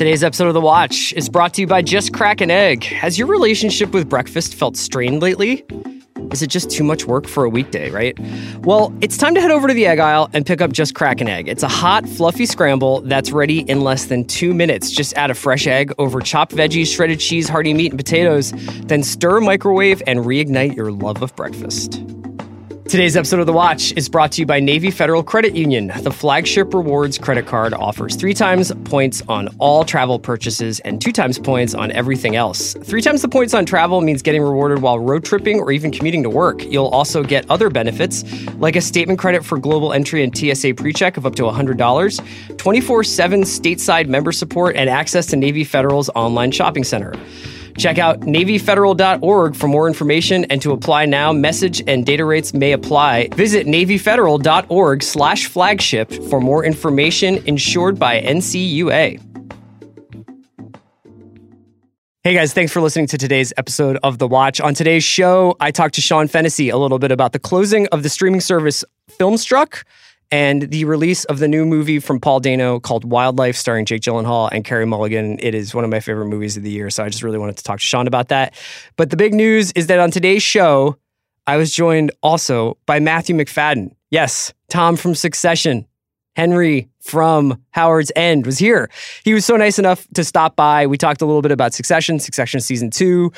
Today's episode of The Watch is brought to you by Just Crack an Egg. Has your relationship with breakfast felt strained lately? Is it just too much work for a weekday, right? Well, it's time to head over to the egg aisle and pick up Just Crack an Egg. It's a hot, fluffy scramble that's ready in less than two minutes. Just add a fresh egg over chopped veggies, shredded cheese, hearty meat, and potatoes, then stir, microwave, and reignite your love of breakfast. Today's episode of The Watch is brought to you by Navy Federal Credit Union. The flagship rewards credit card offers three times points on all travel purchases and two times points on everything else. Three times the points on travel means getting rewarded while road tripping or even commuting to work. You'll also get other benefits like a statement credit for global entry and TSA PreCheck of up to $100, 24 7 stateside member support, and access to Navy Federal's online shopping center. Check out NavyFederal.org for more information and to apply now, message and data rates may apply. Visit NavyFederal.org slash flagship for more information insured by NCUA. Hey guys, thanks for listening to today's episode of The Watch. On today's show, I talked to Sean Fennessey a little bit about the closing of the streaming service Filmstruck and the release of the new movie from Paul Dano called Wildlife, starring Jake Gyllenhaal and Carey Mulligan. It is one of my favorite movies of the year, so I just really wanted to talk to Sean about that. But the big news is that on today's show, I was joined also by Matthew Macfadyen. Yes, Tom from Succession. Henry from Howard's End was here. He was so nice enough to stop by. We talked a little bit about Succession, Succession season two,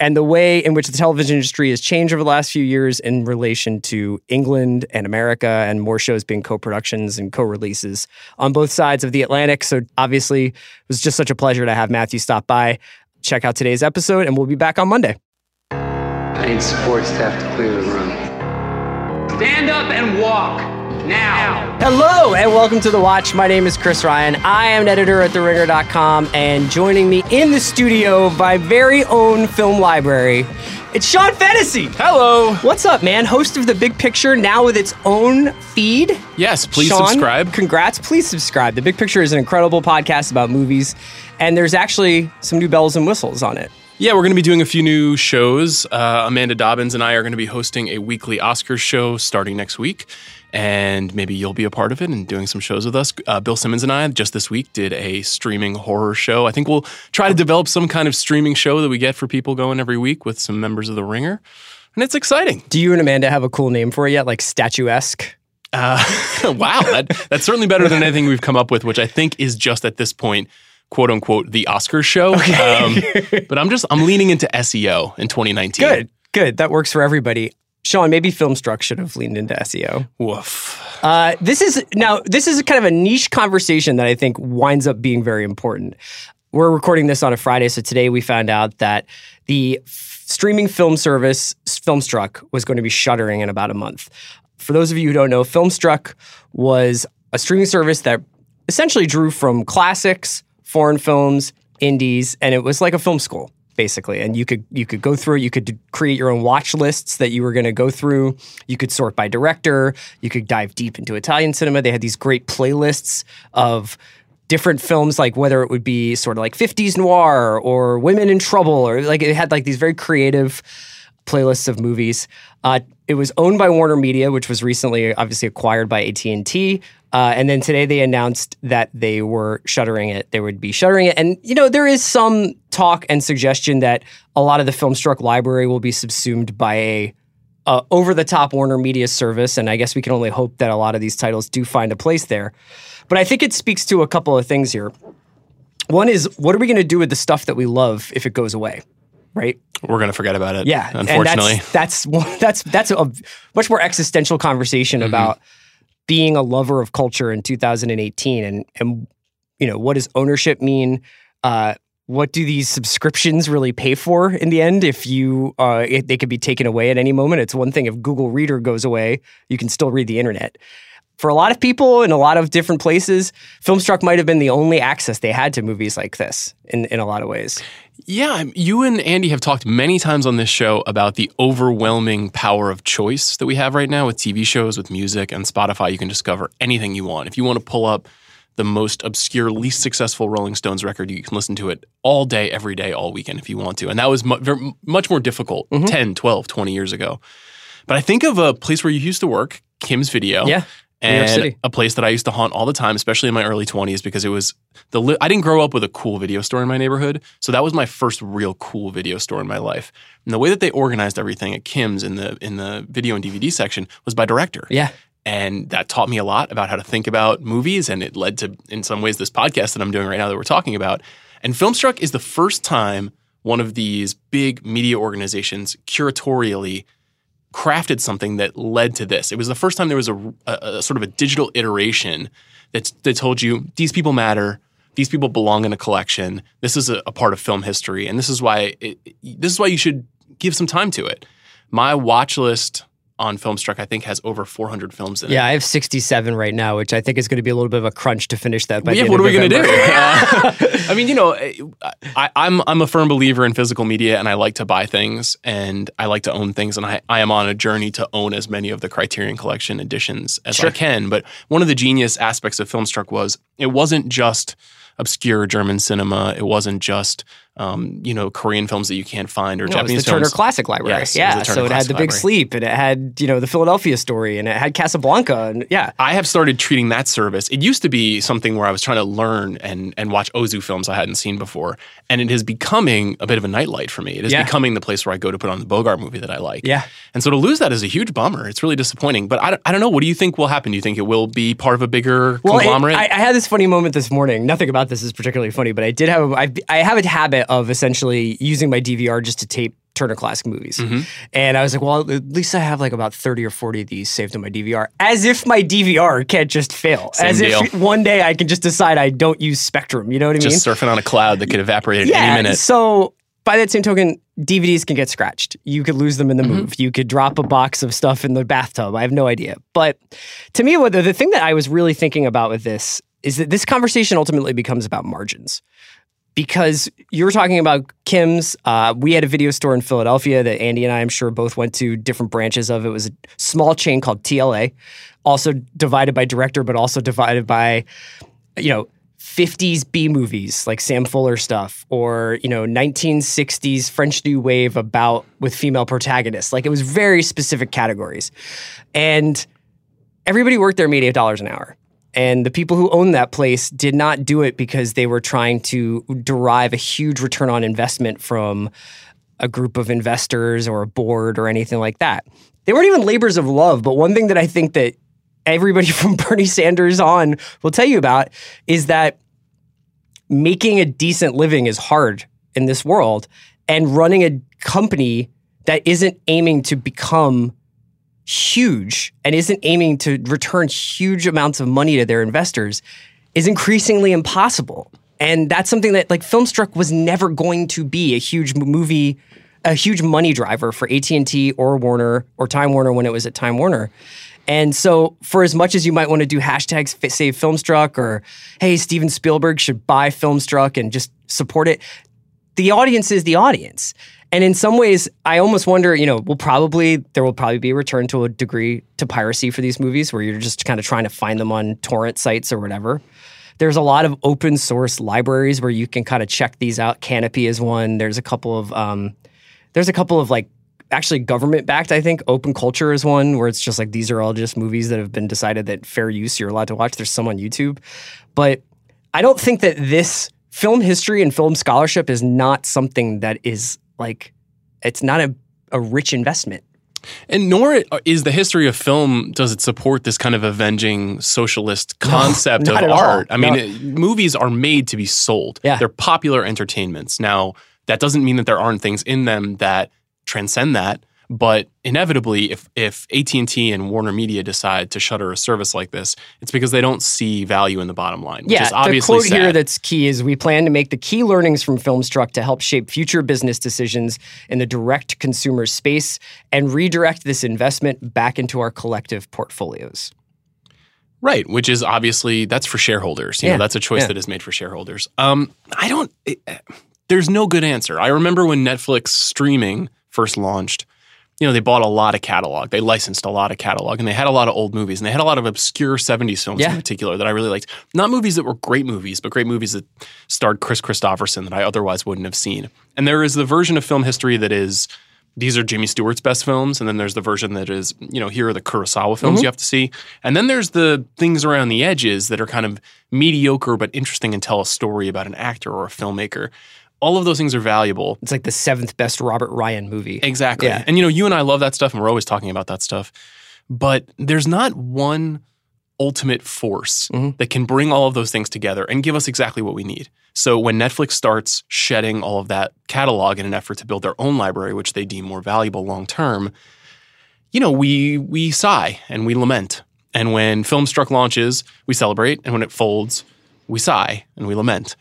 and the way in which the television industry has changed over the last few years in relation to England and America and more shows being co-productions and co-releases on both sides of the Atlantic. So obviously it was just such a pleasure to have Matthew stop by. Check out today's episode and we'll be back on Monday. I need support staff to clear the room. Stand up and walk now. Hello and welcome to The Watch. My name is Chris Ryan. I am an editor at TheRinger.com and joining me in the studio, of my very own film library, it's Sean Fennessey. Hello. What's up, man? Host of The Big Picture, now with its own feed. Yes, please Sean, subscribe. Congrats. Please subscribe. The Big Picture is an incredible podcast about movies, and there's actually some new bells and whistles on it. Yeah, we're going to be doing a few new shows. Uh, Amanda Dobbins and I are going to be hosting a weekly Oscars show starting next week. And maybe you'll be a part of it and doing some shows with us. Uh, Bill Simmons and I just this week did a streaming horror show. I think we'll try to develop some kind of streaming show that we get for people going every week with some members of the Ringer. And it's exciting. Do you and Amanda have a cool name for it yet, like statuesque? Uh, wow, that, that's certainly better than anything we've come up with, which I think is just at this point quote unquote the Oscar show. Um, but I'm just I'm leaning into SEO in 2019. Good, good. That works for everybody. Sean, maybe Filmstruck should have leaned into SEO. Woof. Uh, this is now this is kind of a niche conversation that I think winds up being very important. We're recording this on a Friday, so today we found out that the f- streaming film service Filmstruck was going to be shuttering in about a month. For those of you who don't know, Filmstruck was a streaming service that essentially drew from classics, foreign films, indies, and it was like a film school basically. And you could you could go through you could create your own watch lists that you were going to go through. You could sort by director. You could dive deep into italian cinema. They had these great playlists of different films like whether it would be sort of like 50s noir or women in trouble or like it had like these very creative playlists of movies. Uh, it was owned by warner media which was recently obviously acquired by at&t uh, and then today they announced that they were shuttering it. They would be shuttering it. And, you know, there is some talk and suggestion that a lot of the Filmstruck library will be subsumed by a uh, over the top Warner Media service. And I guess we can only hope that a lot of these titles do find a place there. But I think it speaks to a couple of things here. One is, what are we going to do with the stuff that we love if it goes away? Right? We're going to forget about it. Yeah. Unfortunately. And that's, that's, that's, that's a much more existential conversation mm-hmm. about being a lover of culture in 2018 and and you know what does ownership mean? Uh, what do these subscriptions really pay for in the end? If you uh, if they could be taken away at any moment. It's one thing if google reader goes away you can still read the internet. For a lot of people in a lot of different places filmstruck might have been the only access they had to movies like this in, in a lot of ways yeah, you and Andy have talked many times on this show about the overwhelming power of choice that we have right now with TV shows, with music, and Spotify. You can discover anything you want. If you want to pull up the most obscure, least successful Rolling Stones record, you can listen to it all day, every day, all weekend if you want to. And that was mu- much more difficult mm-hmm. 10, 12, 20 years ago. But I think of a place where you used to work, Kim's Video. Yeah. And a place that I used to haunt all the time, especially in my early 20s, because it was the li- I didn't grow up with a cool video store in my neighborhood, so that was my first real cool video store in my life. And the way that they organized everything at Kim's in the in the video and DVD section was by director. Yeah. And that taught me a lot about how to think about movies. And it led to, in some ways, this podcast that I'm doing right now that we're talking about. And Filmstruck is the first time one of these big media organizations curatorially crafted something that led to this. It was the first time there was a, a, a sort of a digital iteration that, that told you these people matter. These people belong in a collection. This is a, a part of film history, and this is why it, this is why you should give some time to it. My watch list on Filmstruck, I think, has over 400 films in it. Yeah, I have 67 right now, which I think is going to be a little bit of a crunch to finish that. By yeah, the what are we going to do? November. I mean, you know, eh, I, I'm I'm a firm believer in physical media, and I like to buy things, and I like to own things, and I, I am on a journey to own as many of the Criterion Collection editions as Sure. I can. But one of the genius aspects of Filmstruck was it wasn't just obscure German cinema. It wasn't just um, you know Korean films that you can't find or No, it was Japanese the Turner. Classic Library. Yes, it yeah, Turner so it had the Big Library. Sleep, and it had you know the Philadelphia Story, and it had Casablanca, and yeah, I have started treating that service. It used to be something where I was trying to learn and and watch Ozu films I hadn't seen before, and it is becoming a bit of a nightlight for me. It is Yeah. becoming the place where I go to put on the Bogart movie that I like. Yeah. And so to lose that is a huge bummer. It's really disappointing. But I don't, I don't know. What do you think will happen? Do you think it will be part of a bigger Well, conglomerate? I, I had this funny moment this morning. Nothing about this is particularly funny, but I did have. I, I have a habit of essentially using my DVR just to tape Turner Classic movies, Mm-hmm. and I was like, well, at least I have like about thirty or forty of these saved on my DVR, as if my DVR can't just fail, Same as if deal. one day I can just decide I don't use Spectrum. You know what I mean? Just surfing on a cloud that could evaporate at yeah. any minute. So by that same token, DVDs can get scratched. You could lose them in the Mm-hmm. move. You could drop a box of stuff in the bathtub. I have no idea. But to me, what the, the thing that I was really thinking about with this is that this conversation ultimately becomes about margins. Because you were talking about Kim's, uh, we had a video store in Philadelphia that Andy and I, I'm sure, both went to different branches of. It was a small chain called TLA, also divided by director, but also divided by you know 50s B movies like Sam Fuller stuff or you know 1960s French New Wave about with female protagonists. Like it was very specific categories. And everybody worked made eight dollars an hour and the people who owned that place did not do it because they were trying to derive a huge return on investment from a group of investors or a board or anything like that. They weren't even labors of love. But one thing that I think that everybody from Bernie Sanders on will tell you about is that making a decent living is hard in this world. And running a company that isn't aiming to become huge and isn't aiming to return huge amounts of money to their investors is increasingly impossible. And that's something that like Filmstruck was never going to be a huge movie, a huge money driver for AT&T or Warner or Time Warner when it was at Time Warner. And so for as much as you might want to do hashtags save Filmstruck or hey Steven Spielberg should buy Filmstruck and just support it, the audience is the audience. And in some ways, I almost wonder, you know, will probably there will probably be a return to a degree to piracy for these movies where you're just kind of trying to find them on torrent sites or whatever. There's a lot of open source libraries where you can kind of check these out. Kanopy is one. There's a couple of um, there's a couple of like actually government backed. I think Open Culture is one where it's just like these are all just movies that have been decided that fair use you're allowed to watch. There's some on YouTube, but I don't think that this film history and film scholarship is not something that is like it's not a, a rich investment. And nor is the history of film does it support this kind of avenging socialist concept not of at all. art. I mean, No. it- movies are made to be sold. Yeah. They're popular entertainments. Now, that doesn't mean that there aren't things in them that transcend that, but inevitably if if AT&T and Warner Media decide to shutter a service like this, it's because they don't see value in the bottom line, which yeah, is the obviously quote here that's key is we plan to make the key learnings from Filmstruck to help shape future business decisions in the direct consumer space and redirect this investment back into our collective portfolios. Right, which is obviously that's for shareholders. You Yeah, know, that's a choice yeah. that is made for shareholders. Um, I don't. It, there's no good answer. I remember when Netflix streaming first launched. You know, they bought a lot of catalog. They licensed a lot of catalog, and they had a lot of old movies, and they had a lot of obscure '70s films Yeah. in particular that I really liked. Not movies that were great movies, but great movies that starred Kris Kristofferson that I otherwise wouldn't have seen. And there is the version of film history that is these are Jimmy Stewart's best films, and then there's the version that is, you know, here are the Kurosawa films Mm-hmm. you have to see, and then there's the things around the edges that are kind of mediocre but interesting and tell a story about an actor or a filmmaker. All of those things are valuable. It's like the seventh best Robert Ryan movie. Exactly. Yeah. And you know, you and I love that stuff, and we're always talking about that stuff. But there's not one ultimate force Mhm. that can bring all of those things together and give us exactly what we need. So when Netflix starts shedding all of that catalog in an effort to build their own library, which they deem more valuable long term, you know, we we sigh and we lament. And when Filmstruck launches, we celebrate, and when it folds, we sigh and we lament.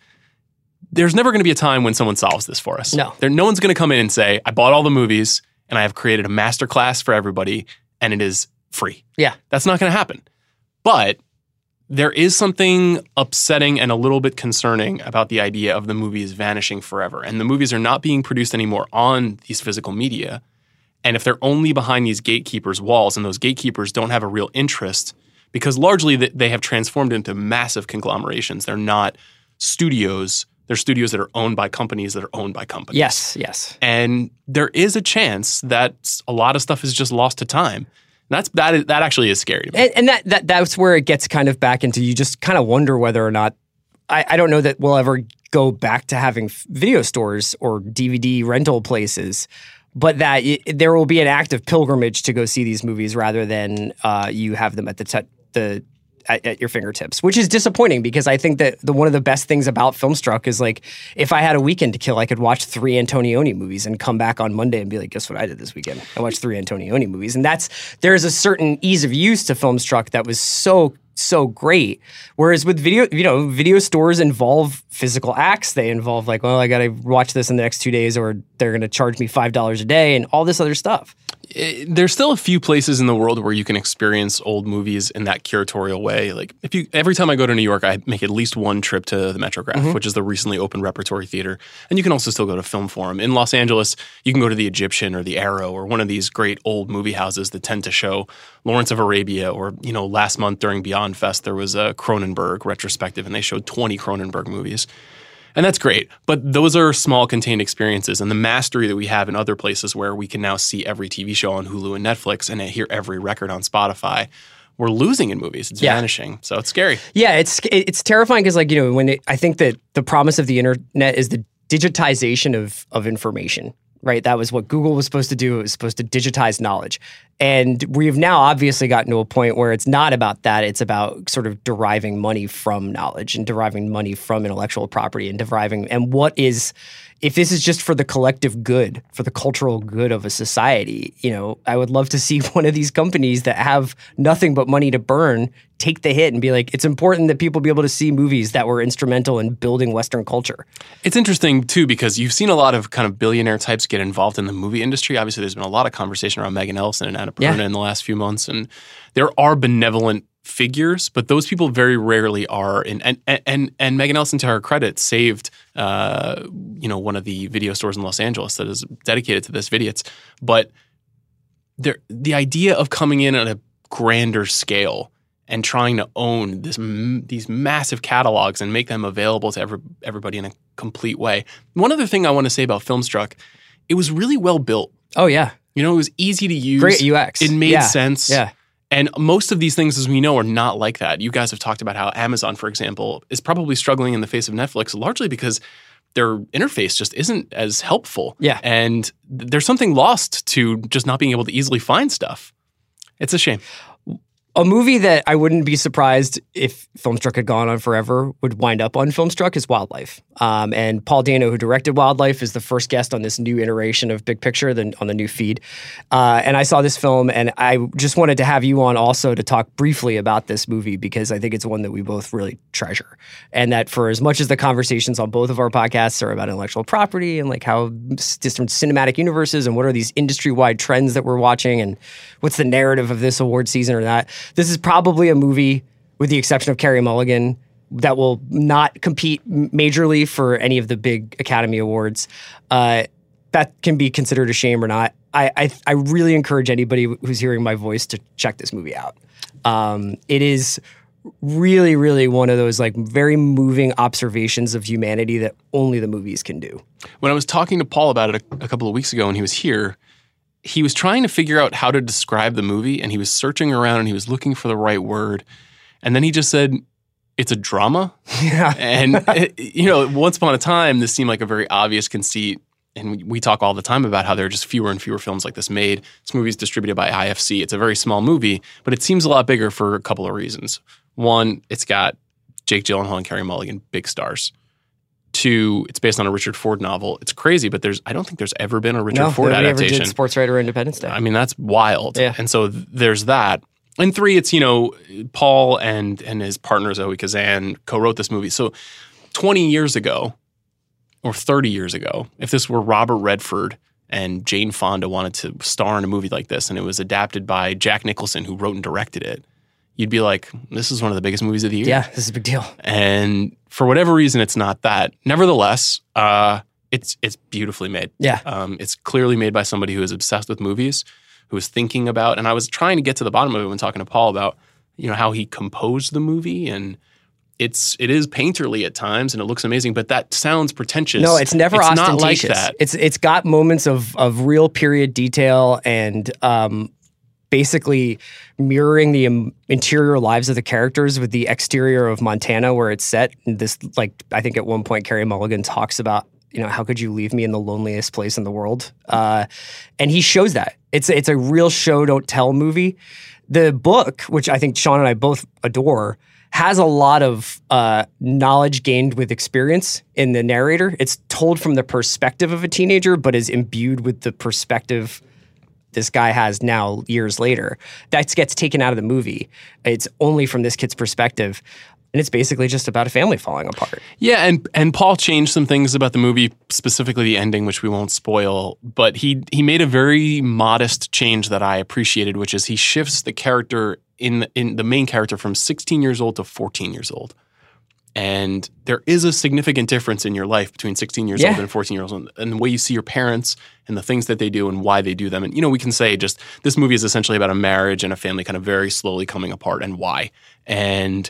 There's never going to be a time when someone solves this for us. No. There, no one's going to come in and say, "I bought all the movies and I have created a master class for everybody, and it is free." Yeah. That's not going to happen. But there is something upsetting and a little bit concerning about the idea of the movies vanishing forever. And the movies are not being produced anymore on these physical media. And if they're only behind these gatekeepers' walls and those gatekeepers don't have a real interest, because largely they have transformed into massive conglomerations, they're not studios, they're studios that are owned by companies that are owned by companies. Yes, yes. And there is a chance that a lot of stuff is just lost to time. And that's that is, that actually is scary to me. And, and that, that that's where it gets kind of back into you just kind of wonder whether or not I, I don't know that we'll ever go back to having video stores or DVD rental places, but that i there will be an active pilgrimage to go see these movies rather than uh, you have them at the te- the at, at your fingertips, which is disappointing because I think that the one of the best things about Filmstruck is like if I had a weekend to kill, I could watch three Antonioni movies and come back on Monday and be like, guess what I did this weekend? I watched three Antonioni movies, and that's there's a certain ease of use to Filmstruck that was so so great. Whereas with video, you know, video stores involve physical acts. They involve like, well, I got to watch this in the next two days, or they're going to charge me five dollars a day, and all this other stuff. Eh, there's still a few places in the world where you can experience old movies in that curatorial way. Like if you every time I go to New York, I make at least one trip to the Metrograph, which is the recently opened repertory theater. And you can also still go to Film Forum. In Los Angeles, you can go to the Egyptian or the Arrow or one of these great old movie houses that tend to show Lawrence of Arabia or, you know, last month during Beyond Fest there was a Cronenberg retrospective and they showed 20 Cronenberg movies. And that's great. But those are small contained experiences. And the mastery that we have in other places where we can now see every TV show on Hulu and Netflix and uh, hear every record on Spotify, we're losing in movies. It's Yeah. vanishing. So it's scary. Yeah, it's it's terrifying because like you know when it, I think that the promise of the internet is the digitization of of information. Right, that was what Google was supposed to do. It was supposed to digitize knowledge, and we've now obviously gotten to a point where it's not about that. It's about sort of deriving money from knowledge and deriving money from intellectual property and deriving and what is if this is just for the collective good, for the cultural good of a society, you know, I would love to see one of these companies that have nothing but money to burn take the hit and be like, it's important that people be able to see movies that were instrumental in building Western culture. It's interesting too because you've seen a lot of kind of billionaire types get involved in the movie industry. Obviously, there's been a lot of conversation around Megan Ellison and Annapurna Yeah. in the last few months, and there are benevolent figures, but those people very rarely are. And and and, and Megan Ellison, to her credit, saved uh, you know one of the video stores in Los Angeles that is dedicated to this Vidiots. But there, the idea of coming in at a grander scale and trying to own this these massive catalogs and make them available to every, everybody in a complete way. One other thing I want to say about Filmstruck, it was really well built. Oh yeah, You know, it was easy to use. great UX. It made Yeah. sense. Yeah, And most of these things, as we know, are not like that. You guys have talked about how Amazon, for example, is probably struggling in the face of Netflix largely because their interface just isn't as helpful. Yeah. And th- there's something lost to just not being able to easily find stuff. It's a shame. A movie that I wouldn't be surprised if Filmstruck had gone on forever would wind up on Filmstruck is Wildlife. Um, and Paul Dano, who directed Wildlife, is the first guest on this new iteration of Big Picture then on the new feed. Uh, and I saw this film, and I just wanted to have you on also to talk briefly about this movie because I think it's one that we both really treasure. And that for as much as the conversations on both of our podcasts are about intellectual property and like how different cinematic universes and what are these industry wide trends that we're watching and what's the narrative of this award season or that, this is probably a movie, with the exception of Carey Mulligan, that will not compete majorly for any of the big Academy Awards. Uh, that can be considered a shame or not. I, I I really encourage anybody who's hearing my voice to check this movie out. Um, it is really, really one of those like very moving observations of humanity that only the movies can do. When I was talking to Paul about it a, a couple of weeks ago and he was here, he was trying to figure out how to describe the movie and he was searching around and he was looking for the right word. And then he just said, it's a drama. Yeah. And, it- you know, once upon a time, this seemed like a very obvious conceit. And we- we talk all the time about how there are just fewer and fewer films like this made. This movie is distributed by IFC. It's a very small movie, but it seems a lot bigger for a couple of reasons. One, it's got Jake Gyllenhaal and Carey Mulligan, big stars. Two, it's based on a Richard Ford novel. It's crazy, but there's I don't think there's ever been a Richard no, Ford nobody ever adaptation. did Sports Writer Independence Day. I mean, that's wild. Yeah. And so th- there's that. And three, it's, you know, Paul and and his partner Zoe Kazan co-wrote this movie. So 20 years ago, or 30 years ago, if this were Robert Redford and Jane Fonda wanted to star in a movie like this and it was adapted by Jack Nicholson, who wrote and directed it, you'd be like, this is one of the biggest movies of the year. yeah, this is a big deal. And for whatever reason, it's not that. Nevertheless, uh, it's it's beautifully made. Yeah. Um, it's clearly made by somebody who is obsessed with movies, who is thinking about. And I was trying to get to the bottom of it when talking to Paul about you know how he composed the movie, and it's it is painterly at times, and it looks amazing. But that sounds pretentious. No, it's never it's not like ostentatious. that. It's it's got moments of of real period detail and um, basically mirroring the interior lives of the characters with the exterior of Montana where it's set. And This like I think at one point Carey Mulligan talks about you know how could you leave me in the loneliest place in the world, uh, and he shows that it's it's a real show don't tell movie. The book, which I think Sean and I both adore, has a lot of uh, knowledge gained with experience in the narrator. It's told from the perspective of a teenager, but is imbued with the perspective this guy has now years later. That gets taken out of the movie. It's only from this kid's perspective. And it's basically just about a family falling apart. Yeah, and and Paul changed some things about the movie, specifically the ending, which we won't spoil. But he he made a very modest change that I appreciated, which is he shifts the character in in the main character from 16 years old to 14 years old. And there is a significant difference in your life between 16 years Yeah. old and 14 years old, and the way you see your parents and the things that they do and why they do them. And you know, we can say just this movie is essentially about a marriage and a family kind of very slowly coming apart and why. And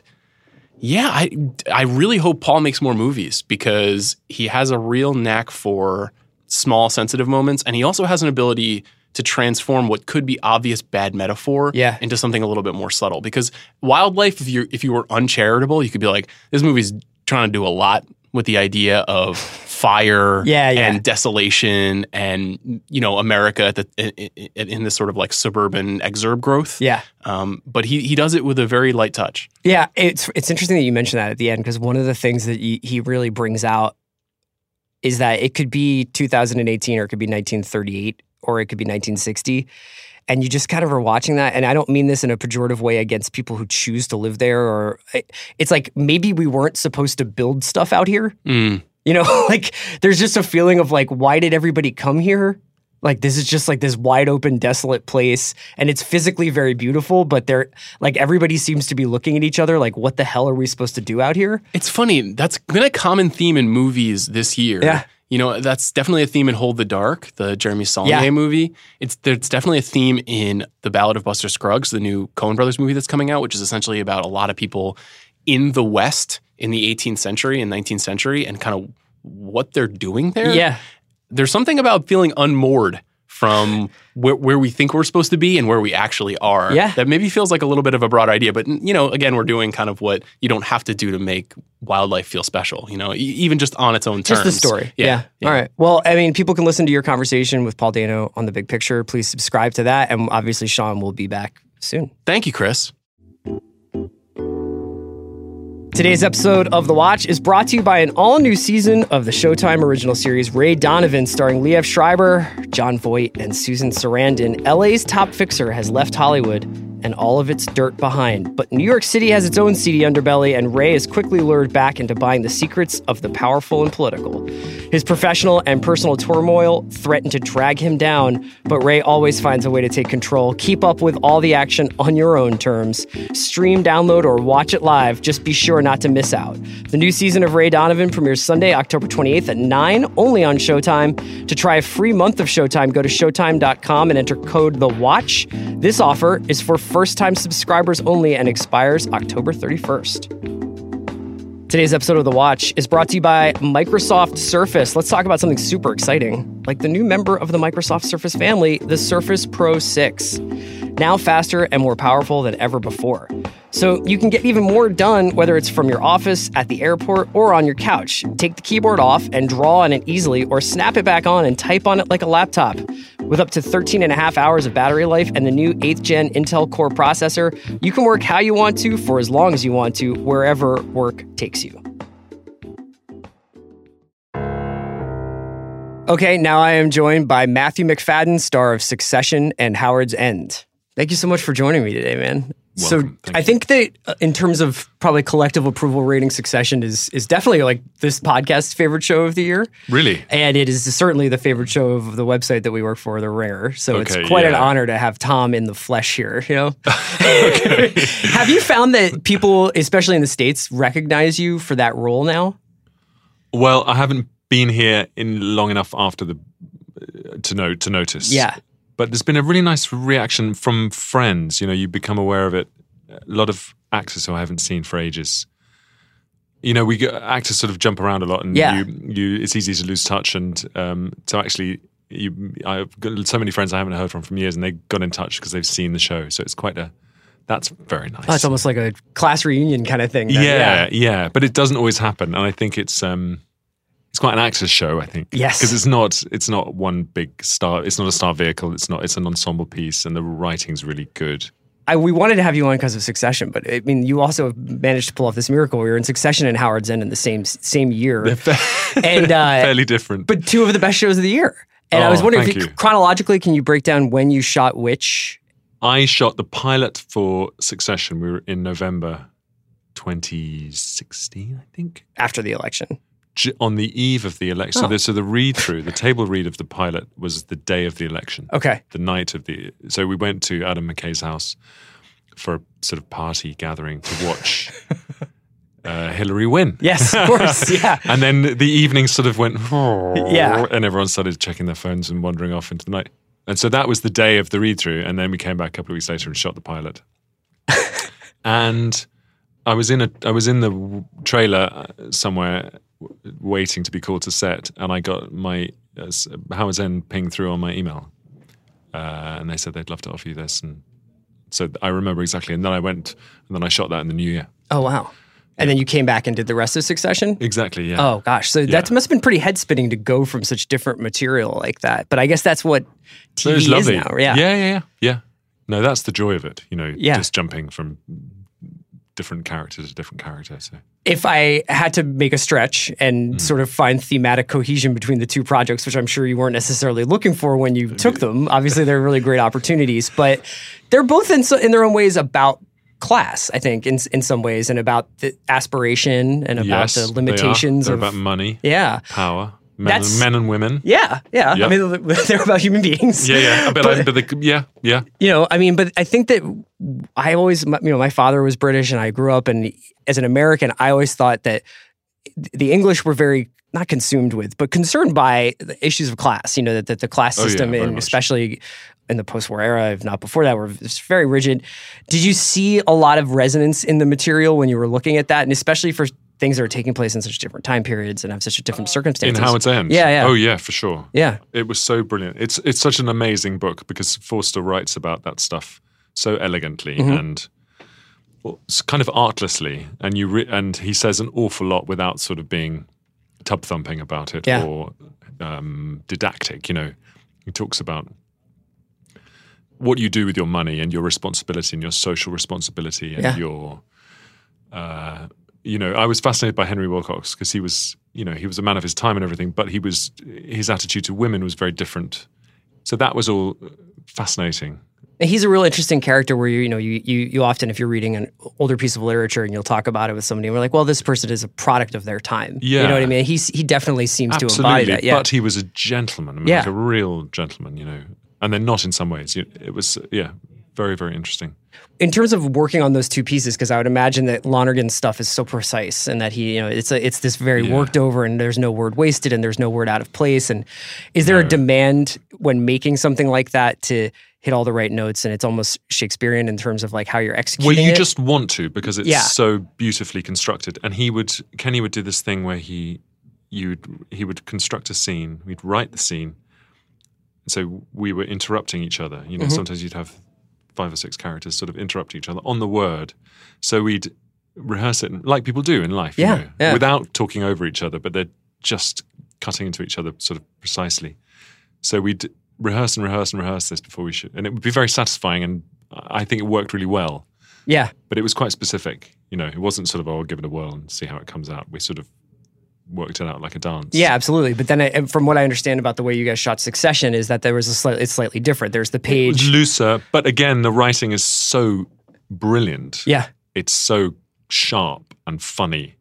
yeah, I I really hope Paul makes more movies because he has a real knack for small sensitive moments and he also has an ability to transform what could be obvious bad metaphor Yeah. into something a little bit more subtle because wildlife if you if you were uncharitable you could be like this movie's trying to do a lot with the idea of fire Yeah, yeah. and desolation and you know America at the, in, in, in this sort of like suburban exurb growth Yeah. um, but he he does it with a very light touch Yeah, it's it's interesting that you mentioned that at the end because one of the things that he, he really brings out is that it could be 2018 or it could be 1938 or it could be 1960. And you just kind of are watching that. And I don't mean this in a pejorative way against people who choose to live there. Or it's like maybe we weren't supposed to build stuff out here. Mm. You know, like there's just a feeling of like, why did everybody come here? Like this is just like this wide open, desolate place, and it's physically very beautiful. But they're like everybody seems to be looking at each other like, what the hell are we supposed to do out here? It's funny. That's been a common theme in movies this year. Yeah. You know, that's definitely a theme in Hold the Dark, the Jeremy Saulnier Yeah. movie. It's there's definitely a theme in The Ballad of Buster Scruggs, the new Coen Brothers movie that's coming out, which is essentially about a lot of people in the West in the 18th century and 19th century and kind of what they're doing there. Yeah, There's something about feeling unmoored from where, where we think we're supposed to be and where we actually are. Yeah. That maybe feels like a little bit of a broad idea, but you know, again, we're doing kind of what you don't have to do to make wildlife feel special. You know, e- even just on its own terms. just the story. Yeah. All right. Well, I mean, people can listen to your conversation with Paul Dano on the Big Picture. Please subscribe to that, and obviously, Sean will be back soon. Thank you, Chris. Today's episode of The Watch is brought to you by an all new season of the Showtime original series Ray Donovan, starring Liev Schreiber, Jon Voight, and Susan Sarandon. LA's top fixer has left Hollywood and all of its dirt behind. But New York City has its own seedy underbelly, and Ray is quickly lured back into buying the secrets of the powerful and political. His professional and personal turmoil threaten to drag him down, but Ray always finds a way to take control. Keep up with all the action on your own terms. Stream, download, or watch it live. Just be sure not to miss out. The new season of Ray Donovan premieres Sunday, October 28th at 9, only on Showtime. To try a free month of Showtime, go to Showtime.com and enter code The Watch. This offer is for first time subscribers only and expires October 31st. Today's episode of The Watch is brought to you by Microsoft Surface. Let's talk about something super exciting, like the new member of the Microsoft Surface family, the Surface Pro 6. Now faster and more powerful than ever before. So you can get even more done whether it's from your office, at the airport, or on your couch. Take the keyboard off and draw on it easily, or snap it back on and type on it like a laptop. With up to 13 and a half hours of battery life and the new 8th gen Intel Core processor, you can work how you want to for as long as you want to, wherever work takes you. Okay, now I am joined by Matthew Macfadyen, star of Succession and Howard's End. Thank you so much for joining me today, man. So Thank I you. think that uh, in terms of probably collective approval rating, Succession is is definitely like this podcast's favorite show of the year. Really? And it is certainly the favorite show of the website that we work for, The Ringer. So Okay, it's quite an honor to have Tom in the flesh here. You know, have you found that people, especially in the states, recognize you for that role now? Well, I haven't been here in long enough after the uh, to know to notice. Yeah. But there's been a really nice reaction from friends. You know, you become aware of it. A lot of actors who I haven't seen for ages. You know, we get, actors sort of jump around a lot, and Yeah. you, you it's easy to lose touch. And um, so actually, you, I've got so many friends I haven't heard from from years, and they got in touch because they've seen the show. So it's quite a that's very nice. Oh, it's almost like a class reunion kind of thing. then. yeah, yeah, but it doesn't always happen, and I think it's um, it's quite an actor's show. I think, Yes. because it's not it's not one big star. It's not a star vehicle. It's not. It's an ensemble piece, and the writing's really good. I, we wanted to have you on because of Succession, but I mean, you also managed to pull off this miracle. We were in Succession and Howard's End in the same same year, and uh, Fairly different, but two of the best shows of the year. And I Oh, was wondering, if you, you. chronologically, can you break down when you shot which? I shot the pilot for Succession. We were in November 2016, I think. After the election. On the eve of the election, so Oh. the, so the read through, the table read of the pilot was the day of the election. Okay. the night of the so we went to Adam McKay's house for a sort of party gathering to watch uh, Hillary win. Yes, of course. Yeah. And then the evening sort of went, Yeah. and everyone started checking their phones and wandering off into the night. And so that was the day of the read through. And then we came back a couple of weeks later and shot the pilot. and I was in a I was in the trailer uh, somewhere waiting to be called to set, and I got my uh, Howard's End ping through on my email, uh, and they said they'd love to offer you this, and so I remember exactly. And then I went, and then I shot that in the new year. Oh wow. And then you came back and did the rest of Succession. Exactly, yeah. Oh gosh, so that must have been pretty head spinning to go from such different material like that. But I guess that's what So TV is now. Yeah. yeah, yeah, yeah, yeah. No, that's the joy of it. You know, Yeah. just jumping from different character to different character. So If I had to make a stretch and Mm. sort of find thematic cohesion between the two projects, which I'm sure you weren't necessarily looking for when you took them, obviously they're really great opportunities, but they're both in so, in their own ways about class. I think in in some ways and about the aspiration and about yes, the they are. limitations They're of about money, yeah. power, men, That's- and, men and women. Yeah, yeah. I mean, they're about human beings. Yeah, yeah. But, I, but the, yeah, yeah. you know, I mean, but I think that I always, you know, my father was British and I grew up, and as an American, I always thought that the English were very not consumed with, but concerned by the issues of class. You know, that, that the class Oh, yeah, system, and especially in the post-war era, if not before that, were very rigid. Did you see a lot of resonance in the material when you were looking at that, and especially for things that are taking place in such different time periods and have such a different circumstances. In how Howard's End. Yeah, yeah. Oh, yeah, for sure. yeah, It was so brilliant. It's it's such an amazing book because Forster writes about that stuff so elegantly Mm-hmm. and well, kind of artlessly, and you re- and he says an awful lot without sort of being tub thumping about it Yeah. or um, didactic. You know, he talks about what you do with your money and your responsibility and your social responsibility and Yeah. your uh, you know, I was fascinated by Henry Wilcox because he was, you know, he was a man of his time and everything, but he was his attitude to women was very different. So that was all fascinating. He's a real interesting character where you you know you you you often if you're reading an older piece of literature and you'll talk about it with somebody and we're like well this person is a product of their time Yeah, you know what I mean he's he definitely seems to embody that yeah but he was a gentleman, I mean, Yeah. like a real gentleman, you know. And then not in some ways. It was, yeah, very very interesting. in terms of working on those two pieces, because I would imagine that Lonergan's stuff is so precise and that he, you know, it's a, it's this very Yeah. worked over and there's no word wasted and there's no word out of place. And is there a demand when making something like that to hit all the right notes and it's almost Shakespearean in terms of like how you're executing Well, you it? just want to because it's Yeah. so beautifully constructed. And he would Kenny would do this thing where he you would he would construct a scene. We'd write the scene. So we were interrupting each other. You know, Mm-hmm. sometimes you'd have five or six characters sort of interrupt each other on the word. So we'd rehearse it like people do in life. you Yeah, know, yeah. without talking over each other, but they're just cutting into each other sort of precisely. So we'd rehearse and rehearse and rehearse this before we should, and it would be very satisfying. And I think it worked really well yeah. but it was quite specific. You know, it wasn't sort of oh, I'll give it a whirl and see how it comes out. We sort of worked it out like a dance. Yeah, absolutely. But then, I, from what I understand about the way you guys shot Succession, is that there was a slightly it's slightly different. There's the it was page. looser, but again, the writing is so brilliant. Yeah, it's so sharp and funny.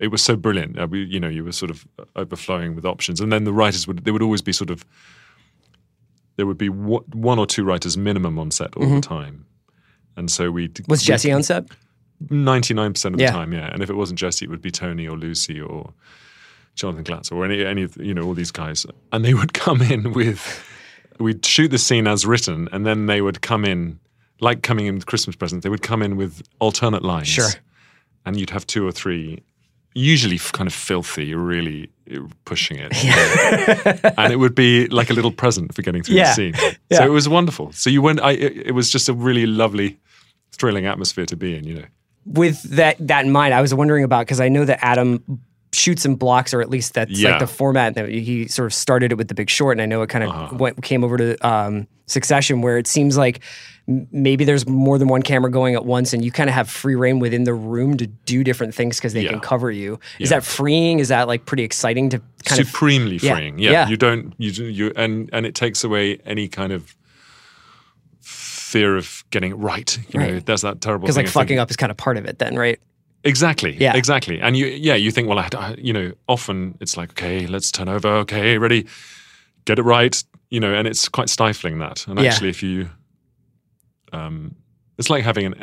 It was so brilliant. Uh, we, you know, you were sort of overflowing with options, and then the writers would there would always be sort of there would be one or two writers minimum on set all the time, and so we Mm-hmm. was Jesse on set? Ninety nine percent of Yeah. the time, yeah. And if it wasn't Jesse, it would be Tony or Lucy or Jonathan Glatz or any any of you know all these guys, and they would come in with we'd shoot the scene as written, and then they would come in like coming in with Christmas presents. They would come in with alternate lines, Sure. and you'd have two or three. Usually, kind of filthy, really pushing it, Yeah. and it would be like a little present for getting through Yeah. the scene. Yeah. So it was wonderful. So you went. I, it, it was just a really lovely, thrilling atmosphere to be in. You know. With that that in mind, I was wondering about because I know that Adam shoots and blocks, or at least that's Yeah. like the format that he sort of started it with The Big Short, and I know it kind of Uh-huh. went, came over to um, Succession, where it seems like maybe there's more than one camera going at once, and you kind of have free reign within the room to do different things because they Yeah. can cover you. Is Yeah. that freeing? Is that like pretty exciting to kind of? supremely freeing. Yeah. yeah. you don't you you and and it takes away any kind of fear of getting it right. You know, there's that terrible Because like fucking thinking- up is kind of part of it, then, right? Exactly. Yeah. Exactly. And you yeah you think well I, I- you know often it's like okay let's turn over okay ready get it right you know and it's quite stifling that and Yeah. actually if you um it's like having an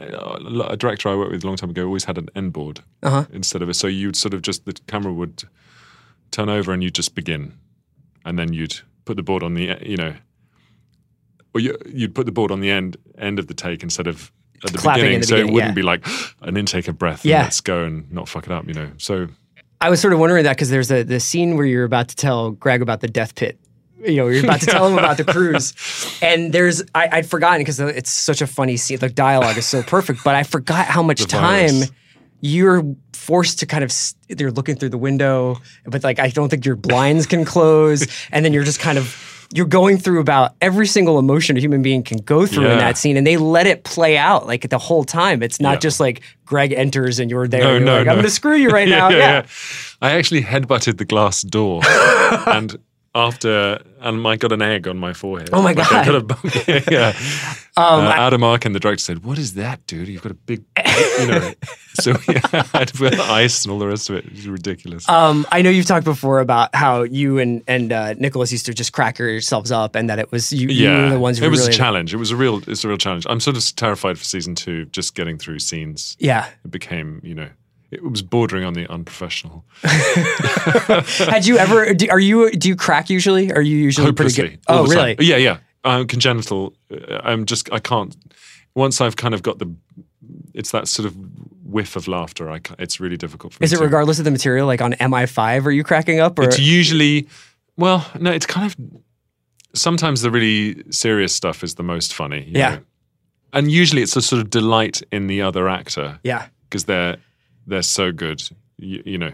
a director I worked with a long time ago always had an end board Uh huh. instead of it. So you'd sort of just the camera would turn over and you'd just begin, and then you'd put the board on the you know, or you, you'd put the board on the end end of the take instead of at the Clapping beginning, the so beginning, it wouldn't yeah. be like an intake of breath. Yeah. and let's go and not fuck it up. You know, so I was sort of wondering that because there's a the scene where you're about to tell Greg about the death pit. You know, you're about to tell him about the cruise, and there's I, I'd forgotten because it's such a funny scene. The dialogue is so perfect, but I forgot how much time you're forced to kind of s- you're looking through the window, but like I don't think your blinds can close, and then you're just kind of you're going through about every single emotion a human being can go through in that scene, and they let it play out like the whole time. It's not Yeah. just like Greg enters and you're there. No, you're no, like, no. I'm going to screw you right now. yeah. I actually headbutted the glass door, and after and I got an egg on my forehead. Oh my Like I got a bump. yeah. Um, uh, I- Adam Arkin, the director, said, "What is that, dude? You've got a big, you know." so yeah, I'd wear ice and all the rest of it. It was ridiculous. Um, I know you've talked before about how you and and uh, Nicholas used to just crack yourselves up, and that it was you, you yeah, were the ones who it was really a challenge. It was a real, it's a real challenge. I'm sort of terrified for season two, just getting through scenes. Yeah. It became, you know, it was bordering on the unprofessional. Had you ever? Do, are you? Do you crack usually? Are you usually pretty hopelessly. good? Oh, really? time. Yeah, yeah. I'm congenital. I'm just. I can't. Once I've kind of got the, it's that sort of whiff of laughter. I. Can't, it's really difficult for me. Is it to- regardless of the material? Like on MI5, are you cracking up? Or It's usually, well, no. It's kind of. Sometimes the really serious stuff is the most funny. you Yeah. know. And usually it's a sort of delight in the other actor yeah, because they're they're so good. You, you know,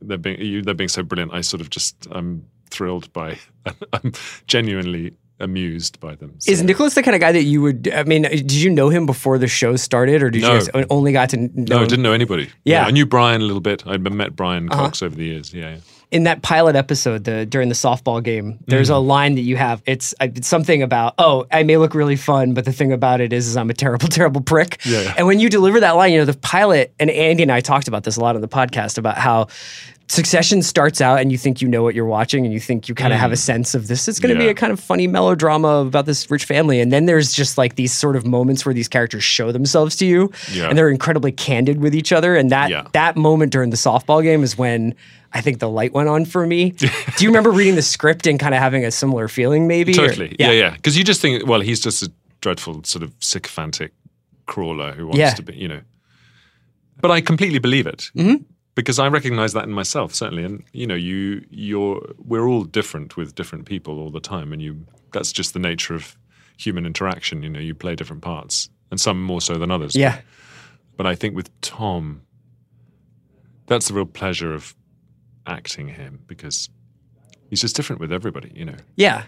they're being you, they're being so brilliant. I sort of just I'm thrilled by. I'm genuinely amused by them. is Nicholas the kind of guy that you would? I mean, did you know him before the show started, or did No. you guys only got to know No, I didn't know anybody. Yeah. I knew Brian a little bit. I'd met Brian Uh-huh. Cox over the years. Yeah, yeah. In that pilot episode, the during the softball game, there's Mm. a line that you have. It's, uh, it's something about, oh, I may look really fun, but the thing about it is, is I'm a terrible, terrible prick. Yeah. And when you deliver that line, you know, the pilot and Andy and I talked about this a lot on the podcast about how Succession starts out and you think you know what you're watching and you think you kind of have a sense of this is going to be Mm. A kind of funny melodrama about this rich family and then there's just like these sort of moments where these characters show themselves to you Yeah. and they're incredibly candid with each other and that Yeah. that moment during the softball game is when I think the light went on for me. Do you remember reading the script and kind of having a similar feeling maybe? or- Totally. Yeah, yeah. Because you just think, well, he's just a dreadful sort of sycophantic crawler who wants Yeah. to be, you know. But I completely believe it Mm-hmm. because I recognize that in myself certainly, and you know, you you're we're all different with different people all the time, and you that's just the nature of human interaction. You know, you play different parts, and some more so than others. Yeah. But I think with Tom, that's the real pleasure of acting him because he's just different with everybody. You know Yeah.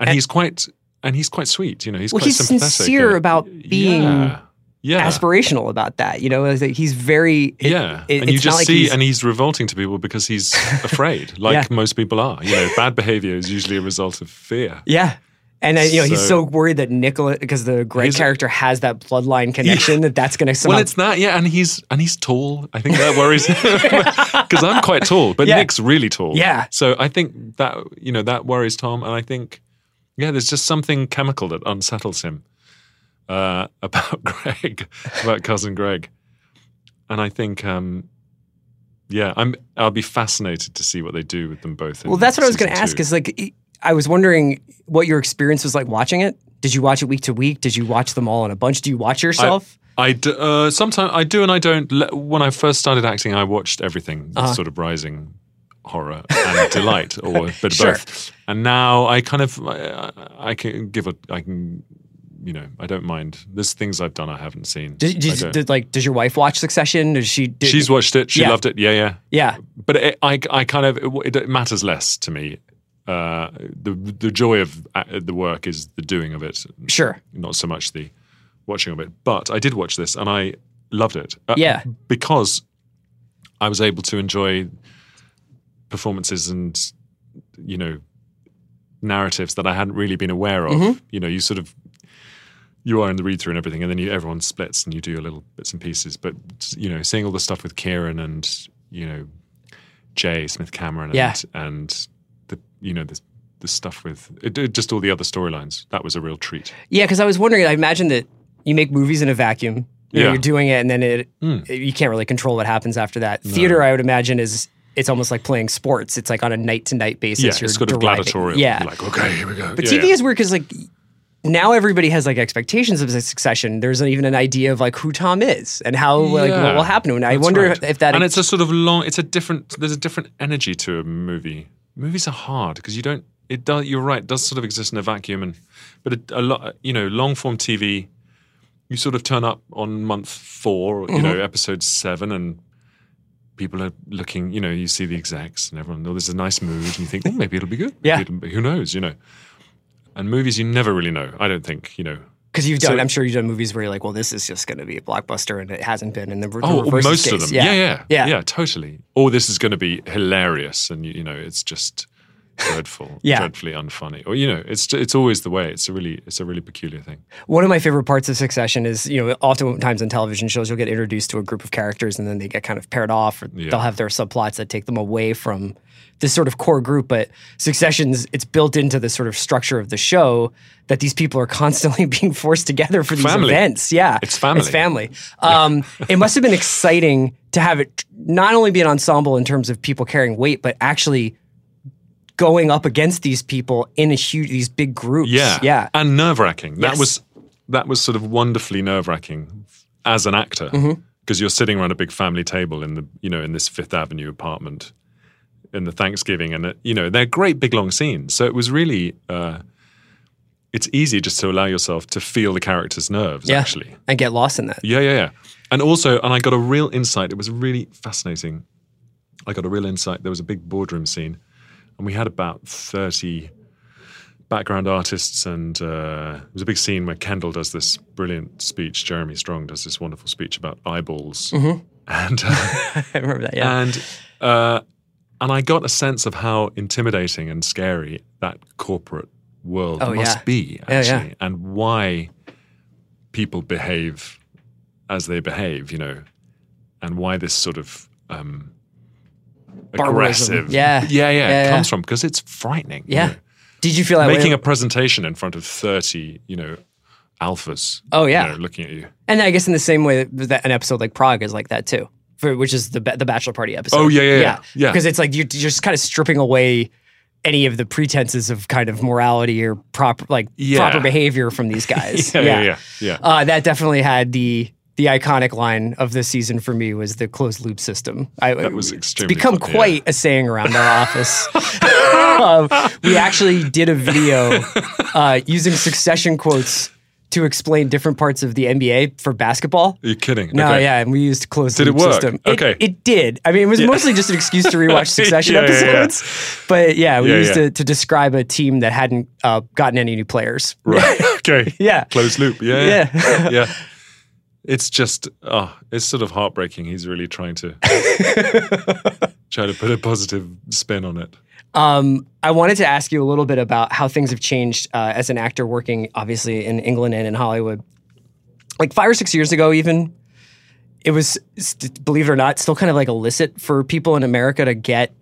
and he's quite and he's quite sweet. You know, he's Well, quite he's sympathetic sincere and- about being yeah, yeah, aspirational about that. You know, he's very it- yeah. it- and you just like see, he's- and he's revolting to people because he's afraid, like Yeah. most people are. You know, bad behavior is usually a result of fear. yeah. And then, you know, he's so So- worried that Nicola, because the Greg character has that bloodline connection, that that's going to somehow. Well, it's not. yeah, and he's and he's tall. I think that worries because I'm quite tall, but Yeah. Nick's really tall. Yeah. So I think that you know that worries Tom, and I think yeah, there's just something chemical that unsettles him uh, about Greg, about cousin Greg, and I think um, yeah, I'm I'll be fascinated to see what they do with them both. in well, that's what I was going to ask. Is like, I was wondering what your experience was like watching it. Did you watch it week to week? Did you watch them all in a bunch? Do you watch yourself? I d- uh, sometimes I do and I don't. When I first started acting, I watched everything, Uh-huh. sort of rising horror and delight, or a bit of Sure. both. And now I kind of I, I can give a I can you know I don't mind. There's things I've done I haven't seen. did, did, did, like, does your wife watch Succession? Does she? Did, She's watched it. She Yeah. loved it. Yeah, yeah. yeah, But it, I I kind of it, it matters less to me. Uh, the the joy of uh, the work is the doing of it. sure. not so much the watching of it. But I did watch this and I loved it. Uh, Yeah. Because I was able to enjoy performances and, you know, narratives that I hadn't really been aware of. Mm-hmm. You know, you sort of, you are in the read through and everything, and then you, everyone splits and you do your little bits and pieces. But, you know, seeing all the stuff with Kieran and, you know, J. Smith-Cameron and, Yeah. and you know, this the stuff with it, it- just all the other storylines, that was a real treat. Yeah, because I was wondering. I imagine that you make movies in a vacuum. You know, Yeah. you're doing it, and then it hmm. you can't really control what happens after that. Theater, I would imagine, is it's almost like playing sports. It's like on a night to night basis. Yeah, you're it's sort of gladiatorial. Yeah, You're like, okay, here we go. but Yeah, TV yeah. is weird because like now everybody has like expectations of succession. There's even an idea of like who Tom is and how like what will happen him. I wonder right. if that and it's a sort of long. It's a different. There's a different energy to a movie. Movies are hard because you don't. It does. You're right. It does sort of exist in a vacuum, and but a, a lot. You know, long form TV. You sort of turn up on month four, you know, Mm-hmm. episode seven, and people are looking. You know, you see the execs and everyone. Oh, there's a nice mood, and you think, oh, maybe it'll be good. Yeah. it'll be- who knows? You know. And movies, you never really know. I don't think. You know. Because you've done. so- I'm sure you've done movies where you're like, well, this is just going to be a blockbuster, and it hasn't been. And the, the Oh, most of case. them. Yeah. yeah, yeah, yeah, totally. Or this is going to be hilarious, and you, you know, it's just dreadful, Yeah. dreadfully unfunny. Or you know, it's it's always the way. It's a really it's a really peculiar thing. One of my favorite parts of Succession is, you know, oftentimes in television shows, you'll get introduced to a group of characters and then they get kind of paired off, or Yeah. they'll have their subplots that take them away from this sort of core group. But Succession's, it's built into the sort of structure of the show that these people are constantly being forced together for these Family. events. Yeah. It's family. It's family. Um, it must have been exciting to have it not only be an ensemble in terms of people carrying weight, but actually going up against these people in a huge, these big groups. Yeah, Yeah. and nerve wracking. That was that was sort of wonderfully nerve wracking as an actor Mm-hmm. because you're sitting around a big family table in the you know in this Fifth Avenue apartment in the Thanksgiving, and uh, you know they're great big long scenes. So it was really. Uh, it's easy just to allow yourself to feel the character's nerves, Yeah. actually. And get lost in that. Yeah, yeah, yeah. And also, and I got a real insight. It was really fascinating. I got a real insight. There was a big boardroom scene, and we had about 30 background artists. And uh, it was a big scene where Kendall does this brilliant speech. Jeremy Strong does this wonderful speech about eyeballs. And, uh, I remember that. Yeah. and, uh, and I got a sense of how intimidating and scary that corporate world Oh, must yeah. be, Yeah, actually, yeah. and why people behave as they behave, you know, and why this sort of um, Barbarism. aggressive. Yeah. yeah, yeah, Yeah, it yeah. comes from because it's frightening. you Yeah. know. Did you feel that making way? a presentation in front of thirty, you know, alphas. Oh, you yeah. know, looking at you. and I guess in the same way that an episode like Prague is like that too, for, which is the the bachelor party episode. Oh, yeah, yeah, yeah. Yeah. Because it's like you're, you're just kind of stripping away any of the pretenses of kind of morality or proper like Yeah. proper behavior from these guys. Yeah, yeah, yeah, yeah. Uh, that definitely had the the iconic line of the season for me was the closed loop system. I, That was it's extremely become fun, quite a saying around our office. Um, we actually did a video uh, using succession quotes to explain different parts of the NBA for basketball. Are You're kidding? No, Okay. yeah, and we used closed Did it loop work? system. Okay. it, did. I mean, it was mostly just an excuse to rewatch Succession Yeah, yeah, yeah. episodes. But yeah, we Yeah, used yeah. to to describe a team that hadn't uh, gotten any new players. Right. okay. Yeah. Closed loop. Yeah. Yeah. yeah. It's just, oh, it's sort of heartbreaking. He's really trying to try to put a positive spin on it. Um, I wanted to ask you a little bit about how things have changed uh, as an actor working, obviously in England and in Hollywood. Like five or six years ago, even it was, believe it or not, still kind of like illicit for people in America to get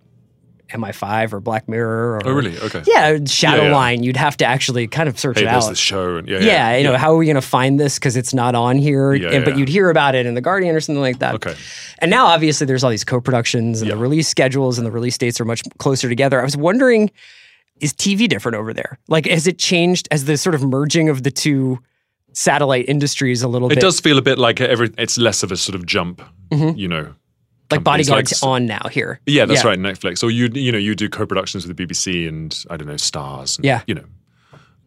MI5 or Black Mirror. Or, Oh, really? Okay. Yeah, Shadow Yeah, yeah. Line. You'd have to actually kind of search Hey, it there's out. this show. And yeah, yeah, you know, how are we going to find this because it's not on here? Yeah, And- But yeah. you'd hear about it in The Guardian or something like that. Okay. And now, obviously, there's all these co-productions and the Yeah. release schedules and the release dates are much closer together. I was wondering, is TV different over there? Like, has it changed as the sort of merging of the two satellite industries a little It bit? It does feel a bit like every. It's less of a sort of jump, Mm-hmm. you know. Like Bodyguard's like- on now here. Yeah, that's right. Netflix, or you you know you do co-productions with the BBC and I don't know Starz. And, Yeah. you know,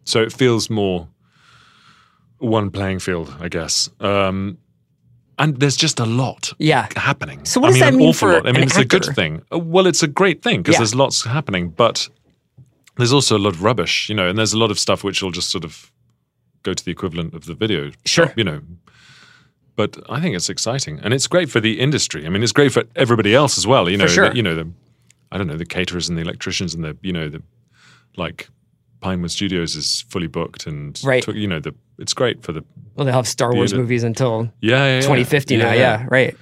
so it feels more one playing field, I guess. Um, and there's just a lot Yeah. happening. So what I does mean, that an mean awful for lot. I mean, an it's a good thing. Uh, Well, it's a great thing because Yeah. there's lots happening, but there's also a lot of rubbish, you know, and there's a lot of stuff which will just sort of go to the equivalent of the video. Sure. you know. But I think it's exciting, and it's great for the industry. I mean, it's great for everybody else as well. You know, sure. the, you know the, I don't know, the caterers and the electricians and the, you know, the, like, Pinewood Studios is fully booked, and Right. you know, the it's great for the Well, they'll have Star Wars unit. movies until yeah, yeah, yeah. 2050 now. Yeah, right.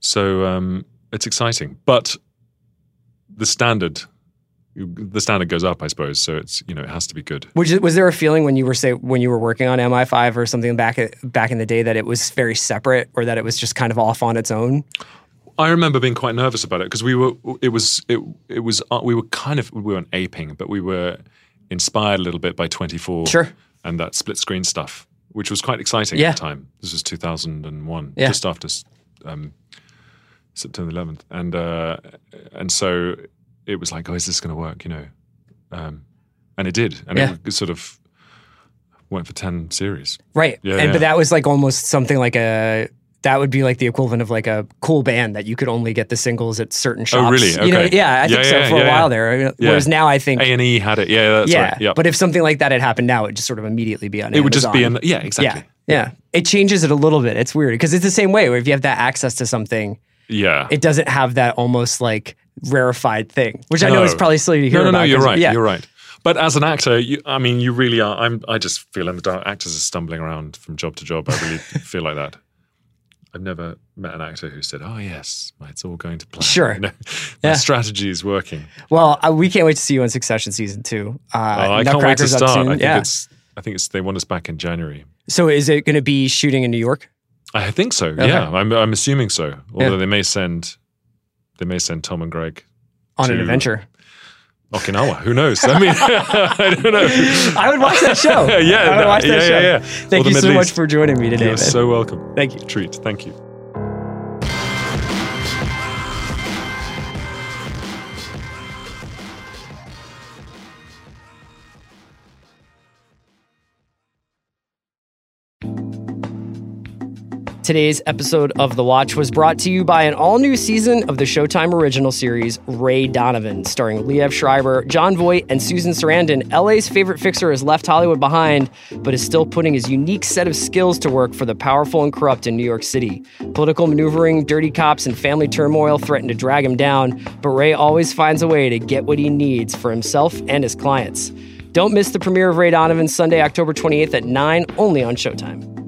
So um, it's exciting, but the standard, the standard goes up, I suppose. So it's you know it has to be good. Was, was there a feeling when you were say when you were working on MI5 or something back back in the day that it was very separate or that it was just kind of off on its own? I remember being quite nervous about it because we were. It was. It. It was. Uh, we were kind of. We weren't aping, but we were inspired a little bit by Twenty Four. Sure. And that split screen stuff, which was quite exciting Yeah. at the time. This was two thousand and one, Yeah. just after um, September eleventh, and uh, and so it was like, oh, is this going to work? You know, um, and it did, and Yeah. it sort of went for ten series. Right. Yeah, and yeah. but that was like almost something like a that would be like the equivalent of like a cool band that you could only get the singles at certain shops. Oh, really? You know, Okay. yeah, I think Yeah, so yeah, for a while yeah. there. Yeah. Whereas now I think A and E had it. Yeah, that's yeah. right. Yeah, But if something like that had happened now, it'd just sort of immediately be on it would just be Amazon. an yeah, exactly. Yeah. Yeah. It changes it a little bit. It's weird because it's the same way where if you have that access to something, Yeah. it doesn't have that almost like rarefied thing, which I know is probably silly to hear no, no, about. no. you're right. Yeah. You're right. But as an actor, you, I mean, you really are. I'm. I just feel in the dark. Actors are stumbling around from job to job. I really feel like that. I've never met an actor who said, "Oh yes, it's all going to plan." Sure. You know, Yeah. My strategy is working. Well, uh, we can't wait to see you on Succession season two. Uh, Oh, I can't wait to start. I think yeah. it's. I think it's. They want us back in January. So is it going to be shooting in New York? I think so. Yeah, I'm. I'm assuming so. Although they may send. They may send Tom and Greg On an adventure. Okinawa. Who knows? I mean, I don't know. I would watch that show. Yeah, I would watch that yeah, show. yeah, yeah. Thank the you so Middle much for joining me today. You're man. so welcome. Thank you. Treat. Thank you. Today's episode of The Watch was brought to you by an all new season of the Showtime original series Ray Donovan, starring Liev Schreiber, Jon Voight, and Susan Sarandon. LA's favorite fixer has left Hollywood behind, but is still putting his unique set of skills to work for the powerful and corrupt in New York City. Political maneuvering, dirty cops, and family turmoil threaten to drag him down, but Ray always finds a way to get what he needs for himself and his clients. Don't miss the premiere of Ray Donovan Sunday, October 28th at 9, only on Showtime.